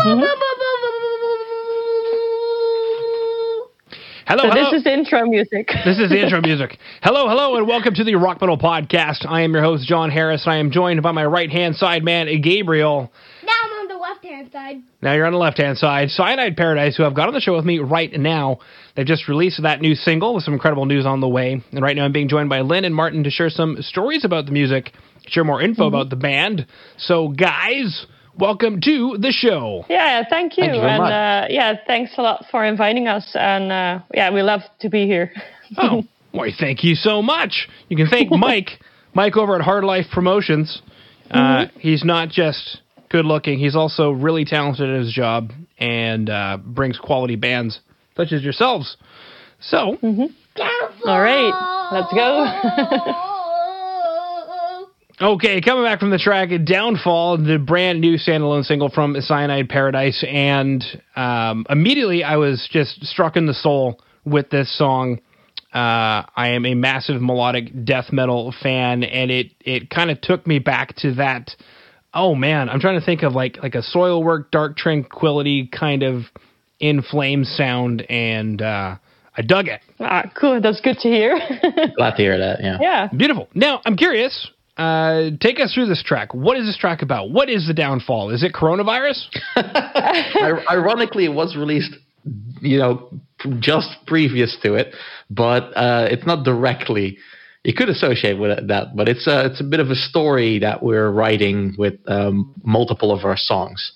Mm-hmm. Hello, So hello. this is intro music. This is the intro music. Hello, hello, and welcome to the Rock Metal Podcast. I am your host, Jon Harris, and I am joined by my right hand side man, Gabriel. Now I'm on the left hand side. Now you're on the left hand side. Cyanide Paradise, who I've got on the show with me right now. They've just released that new single with some incredible news on the way. And right now I'm being joined by Lynn and Martin to share some stories about the music, share more info mm-hmm. about the band. So, guys, welcome to the show. Yeah, thank you, Thank you and uh, yeah, thanks a lot for inviting us. And uh, yeah, we love to be here. Oh, why, thank you so much. You can thank Mike, Mike over at Hard Life Promotions. Uh, he's not just good looking, he's also really talented at his job and uh, brings quality bands such as yourselves. So, All right, let's go. okay, coming back from the track Downfall, the brand new standalone single from Cyanide Paradise. And um, immediately I was just struck in the soul with this song. Uh, I am a massive melodic death metal fan, and it it kind of took me back to that. Oh man, I'm trying to think of like like a Soilwork, Dark Tranquillity kind of in flames sound, and uh, I dug it. ah, cool, that's good to hear. Glad to hear that. Yeah. yeah. Beautiful. Now I'm curious. Uh, take us through this track. What is this track about? What is the downfall? Is it coronavirus? Ir- Ironically, it was released, you know, just previous to it, but uh, it's not directly. You could associate with that, but it's a it's a bit of a story that we're writing with um, multiple of our songs.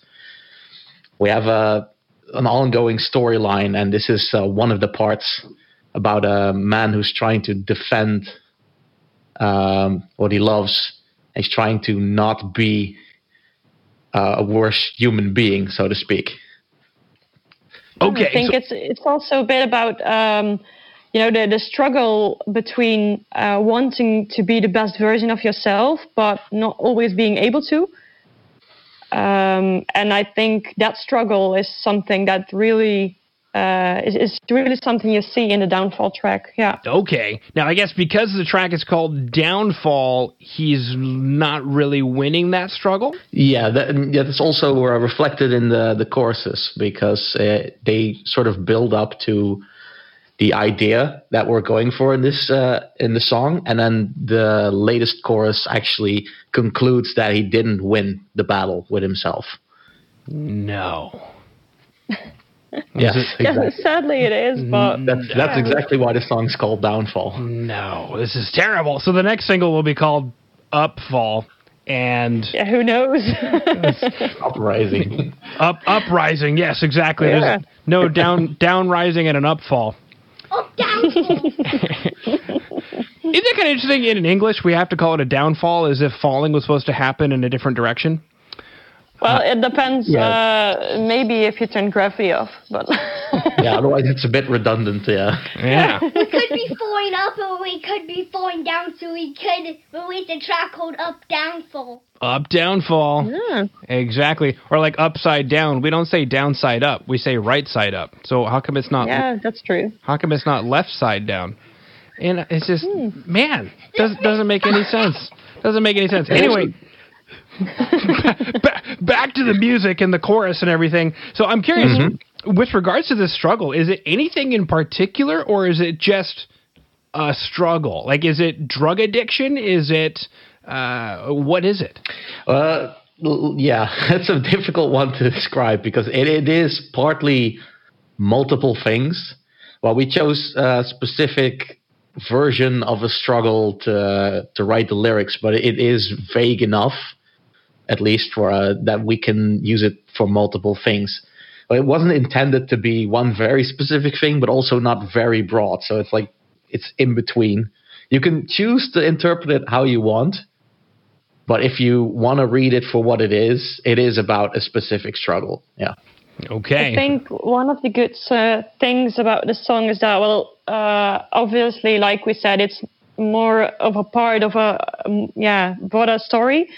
We have a an ongoing storyline, and this is uh, one of the parts about a man who's trying to defend um, what he loves. He's trying to not be uh, a worse human being, so to speak. Okay. I think so- it's it's also a bit about um, you know the the struggle between uh, wanting to be the best version of yourself, but not always being able to. Um, and I think that struggle is something that really uh, is, is really something you see in the downfall track. Yeah. okay. Now I guess because the track is called Downfall, he's not really winning that struggle. Yeah, that, yeah, that's also reflected in the the choruses because uh, they sort of build up to the idea that we're going for in this uh, in the song, and then the latest chorus actually concludes that he didn't win the battle with himself. No. Yes, Yeah, exactly. sadly it is, mm-hmm. but That's that's exactly why the song's called Downfall. No. This is terrible. So the next single will be called Upfall and yeah, who knows? Uprising. Up Uprising. Yes, exactly. Yeah. There's no down down rising and an upfall. Oh. Isn't that kind of interesting? In English, we have to call it a downfall as if falling was supposed to happen in a different direction. Well, it depends. yeah. Uh, maybe if you turn gravity off, but yeah, otherwise it's a bit redundant. Yeah. Yeah. we could be falling up or we could be falling down, so we could release a track called Up Downfall. Up, downfall. Yeah. Exactly. Or like upside down. We don't say downside up. We say right side up. So how come it's not yeah, that's true. how come it's not left side down? And it's just man, doesn't doesn't make any sense. Doesn't make any sense. Anyway, ba- back to the music and the chorus and everything. So I'm curious with regards to this struggle, is it anything in particular or is it just a struggle? Like is it drug addiction? Is it uh, what is it? Uh, yeah, that's a difficult one to describe because it, it is partly multiple things. Well, we chose a specific version of a struggle to to write the lyrics, but it is vague enough, at least for uh, that we can use it for multiple things. But it wasn't intended to be one very specific thing, but also not very broad. So it's like it's in between. You can choose to interpret it how you want, but if you want to read it for what it is, it is about a specific struggle. Yeah. Okay. I think one of the good uh, things about the song is that, well, uh, obviously, like we said, it's more of a part of a um, yeah broader story,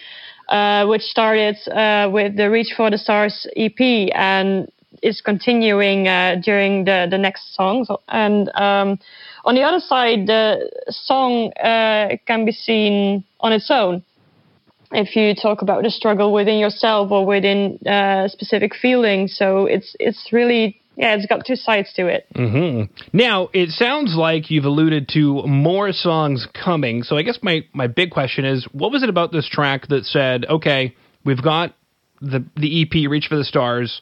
uh, which started uh, with the Reach for the Stars EP and is continuing uh, during the the next songs. And um, on the other side, the song uh, can be seen on its own. if you talk about the struggle within yourself or within uh, specific feelings. So it's it's really yeah, it's got two sides to it. Mm-hmm. Now it sounds like you've alluded to more songs coming. So I guess my my big question is, what was it about this track that said, okay, we've got the the EP Reach for the Stars.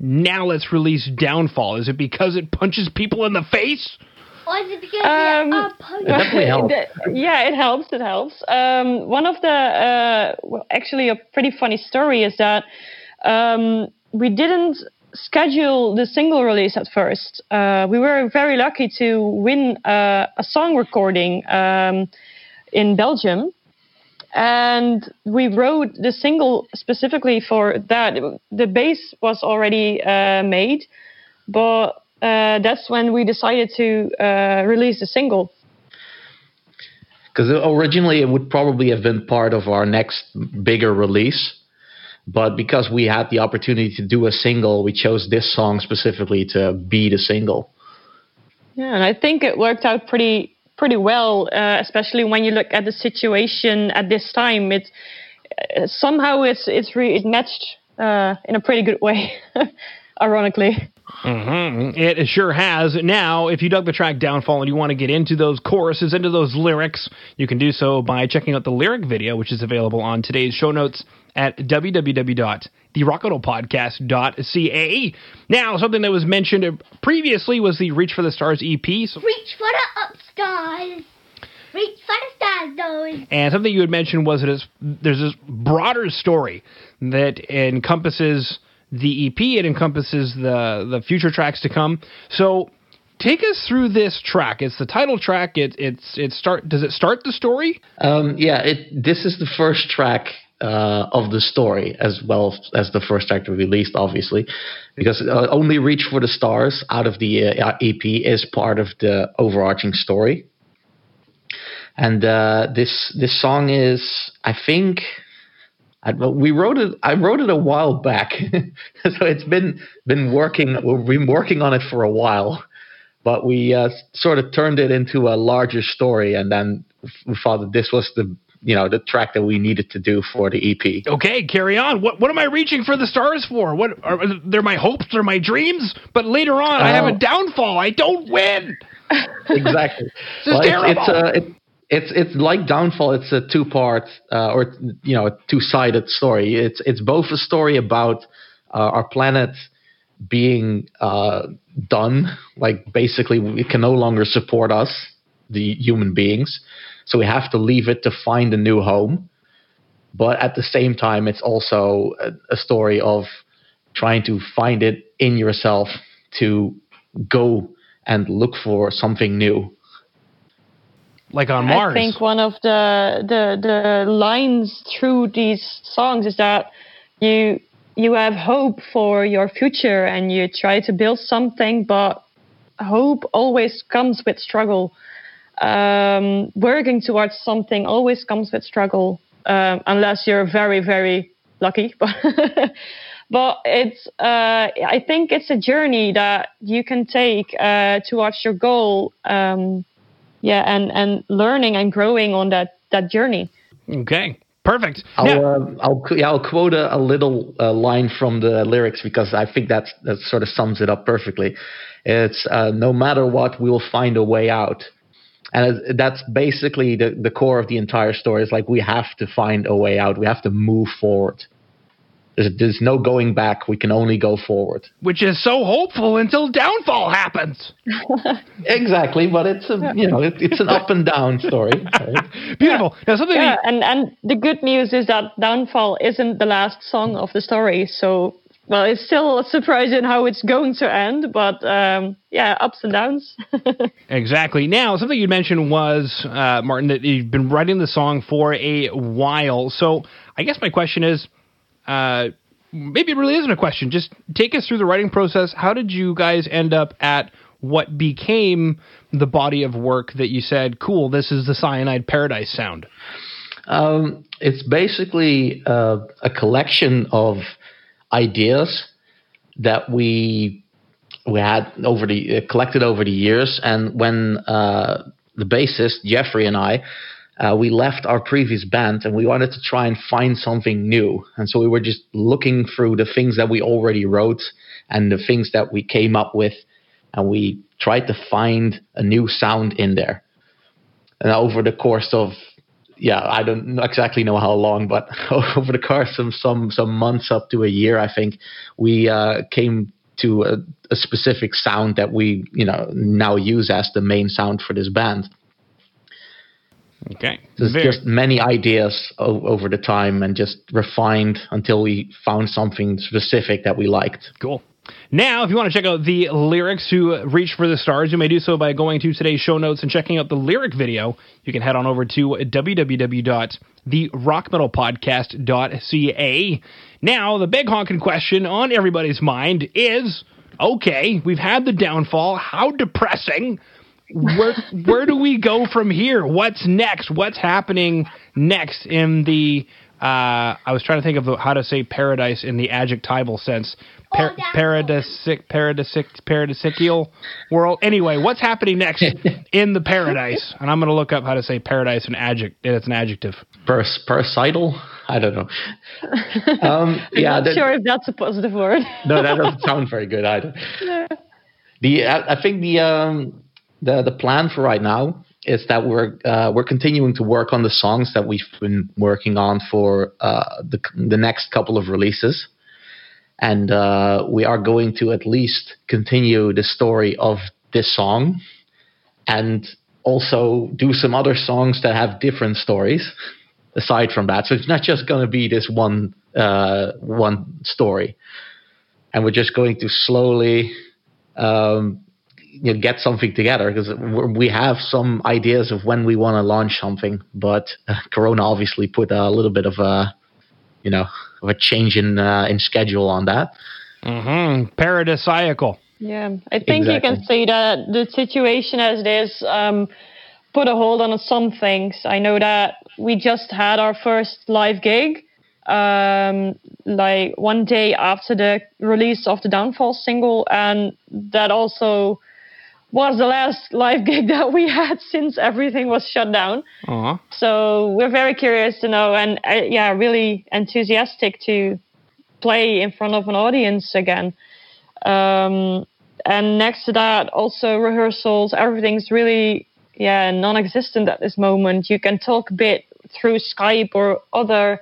Now let's release Downfall. Is it because it punches people in the face? Or is it because Um, they're opposed? It definitely helps. yeah, it helps. It helps. Um, one of the uh, well, actually a pretty funny story is that um, we didn't schedule the single release at first. Uh, we were very lucky to win uh, a song recording um, in Belgium. And we wrote the single specifically for that. The bass was already uh, made, but uh, that's when we decided to uh, release the single. Because originally it would probably have been part of our next bigger release. But because we had the opportunity to do a single, we chose this song specifically to be the single. Yeah, and I think it worked out pretty pretty well, uh, especially when you look at the situation at this time. It uh, somehow it's it's re- it matched uh, in a pretty good way, ironically. Mm-hmm. It sure has. Now, if you dug the track Downfall and you want to get into those choruses, into those lyrics, you can do so by checking out the lyric video, which is available on today's show notes at www.therockauto.podcast.ca. Now, something that was mentioned previously was the Reach for the Stars EP. So, Reach for the up stars. Reach for the stars, those. and something you had mentioned was that it's, there's this broader story that encompasses the EP, it encompasses the, the future tracks to come. So, take us through this track. It's the title track. It it's it start. Does it start the story? Um, yeah, it, this is the first track uh, of the story, as well as the first track released, obviously, because uh, only "Reach for the Stars" out of the uh, EP is part of the overarching story. And uh, this this song is, I think, I, we wrote it. I wrote it a while back, so it's been been working. We've been working on it for a while, but we uh, sort of turned it into a larger story, and then we thought that this was the you know the track that we needed to do for the EP. Okay, carry on. What what am I reaching for the stars for? What are they're my hopes? They're my dreams. But later on, I have a Oh. downfall. I don't win. exactly. This is Well, it's, it's, terrible. uh, it, it's it's like Downfall. It's a two part uh, or you know two sided story. It's it's both a story about uh, our planet being uh, done, like basically it can no longer support us, the human beings, so we have to leave it to find a new home. But at the same time, it's also a, a story of trying to find it in yourself to go and look for something new. Like on Mars. I think one of the, the the lines through these songs is that you you have hope for your future and you try to build something, but hope always comes with struggle. Um, working towards something always comes with struggle, um, unless you're very very lucky. But but it's uh, I think it's a journey that you can take uh, towards your goal. Um, yeah, and and learning and growing on that that journey. okay, perfect. I'll Now- uh, I'll yeah, I'll quote a, a little uh, line from the lyrics because I think that's that sort of sums it up perfectly. It's uh, no matter what, we will find a way out, and that's basically the the core of the entire story. It's like we have to find a way out. We have to move forward. There's, there's no going back. We can only go forward. which is so hopeful until downfall happens. Exactly, but it's a you know it, it's an up and down story. right? Beautiful. Now something. Yeah, and and the good news is that Downfall isn't the last song of the story. So well, it's still surprising how it's going to end, but um, yeah, ups and downs. Exactly. Now, something you mentioned was, uh, Martin, that you've been writing the song for a while. So I guess my question is, uh, maybe it really isn't a question. Just take us through the writing process. How did you guys end up at what became the body of work that you said, cool, this is the Cyanide Paradise sound? Um, it's basically uh, a collection of ideas that we we had over the uh, collected over the years, and when uh, the bassist Jeffrey and I uh, we left our previous band and we wanted to try and find something new. And so we were just looking through the things that we already wrote and the things that we came up with, and we tried to find a new sound in there. And over the course of yeah, I don't exactly know how long, but over the course of some some months up to a year, I think we uh, came to a, a, specific sound that we you know now use as the main sound for this band. Okay, there's Very- just many ideas o- over the time and just refined until we found something specific that we liked. Cool. Now, if you want to check out the lyrics to Reach for the Stars, you may do so by going to today's show notes and checking out the lyric video. You can head on over to www.therockmetalpodcast.ca. Now, the big honking question on everybody's mind is okay, we've had the downfall. How depressing. Where where do we go from here? What's next? What's happening next in the uh, I was trying to think of how to say paradise in the adjectival sense. Par- oh, paradisic, paradisic, paradisical world. Anyway, what's happening next in the paradise? And I'm going to look up how to say paradise in adject. It's an adjective. Paras- parasital? I don't know. Um, yeah, I'm not sure if that's a positive word. no, that doesn't sound very good either. The I, I think the um, the the plan for right now is that we're uh, we're continuing to work on the songs that we've been working on for uh, the the next couple of releases, and uh, we are going to at least continue the story of this song, and also do some other songs that have different stories aside from that. So it's not just going to be this one uh, one story, and we're just going to slowly. Um, you know, get something together because we have some ideas of when we want to launch something, but uh, Corona obviously put a little bit of a, you know, of a change in uh, in schedule on that. Mm-hmm. Paradisiacal. Yeah, I think exactly. you can say that the situation as it is um, put a hold on some things. I know that we just had our first live gig, um, like one day after the release of the Downfall single, and that also was the last live gig that we had since everything was shut down. Uh-huh. So we're very curious to know, and uh, yeah, really enthusiastic to play in front of an audience again. Um, and next to that, also rehearsals. Everything's really yeah non-existent at this moment. You can talk a bit through Skype or other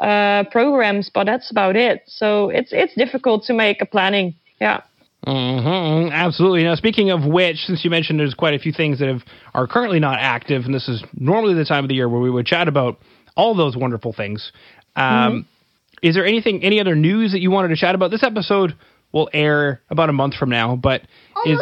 uh, programs, but that's about it. So it's it's difficult to make a planning. Yeah. Mm-hmm, absolutely. Now, speaking of which, since you mentioned there's quite a few things that have are currently not active, and this is normally the time of the year where we would chat about all those wonderful things. Um, mm-hmm. Is there anything, any other news that you wanted to chat about? This episode will air about a month from now, but is,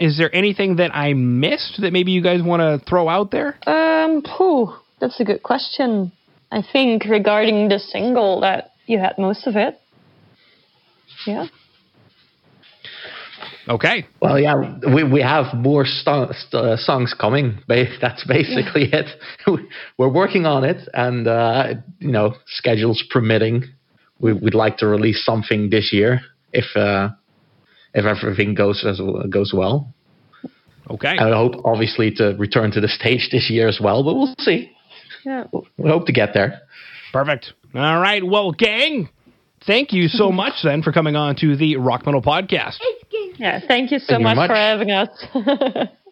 is there anything that I missed that maybe you guys want to throw out there? Um, whew, that's a good question. I think regarding the single that you had most of it. Yeah. Okay. Well, yeah, we, we have more st- st- songs coming. That's basically yeah. it. We're working on it, and uh, you know, schedules permitting, we, would like to release something this year if uh, if everything goes as goes well. Okay. I hope, obviously, to return to the stage this year as well, but we'll see. Yeah. We hope to get there. Perfect. All right. Well, gang, thank you so much then for coming on to the Rock Metal Podcast. Yeah, thank you so thank much, you much for having us.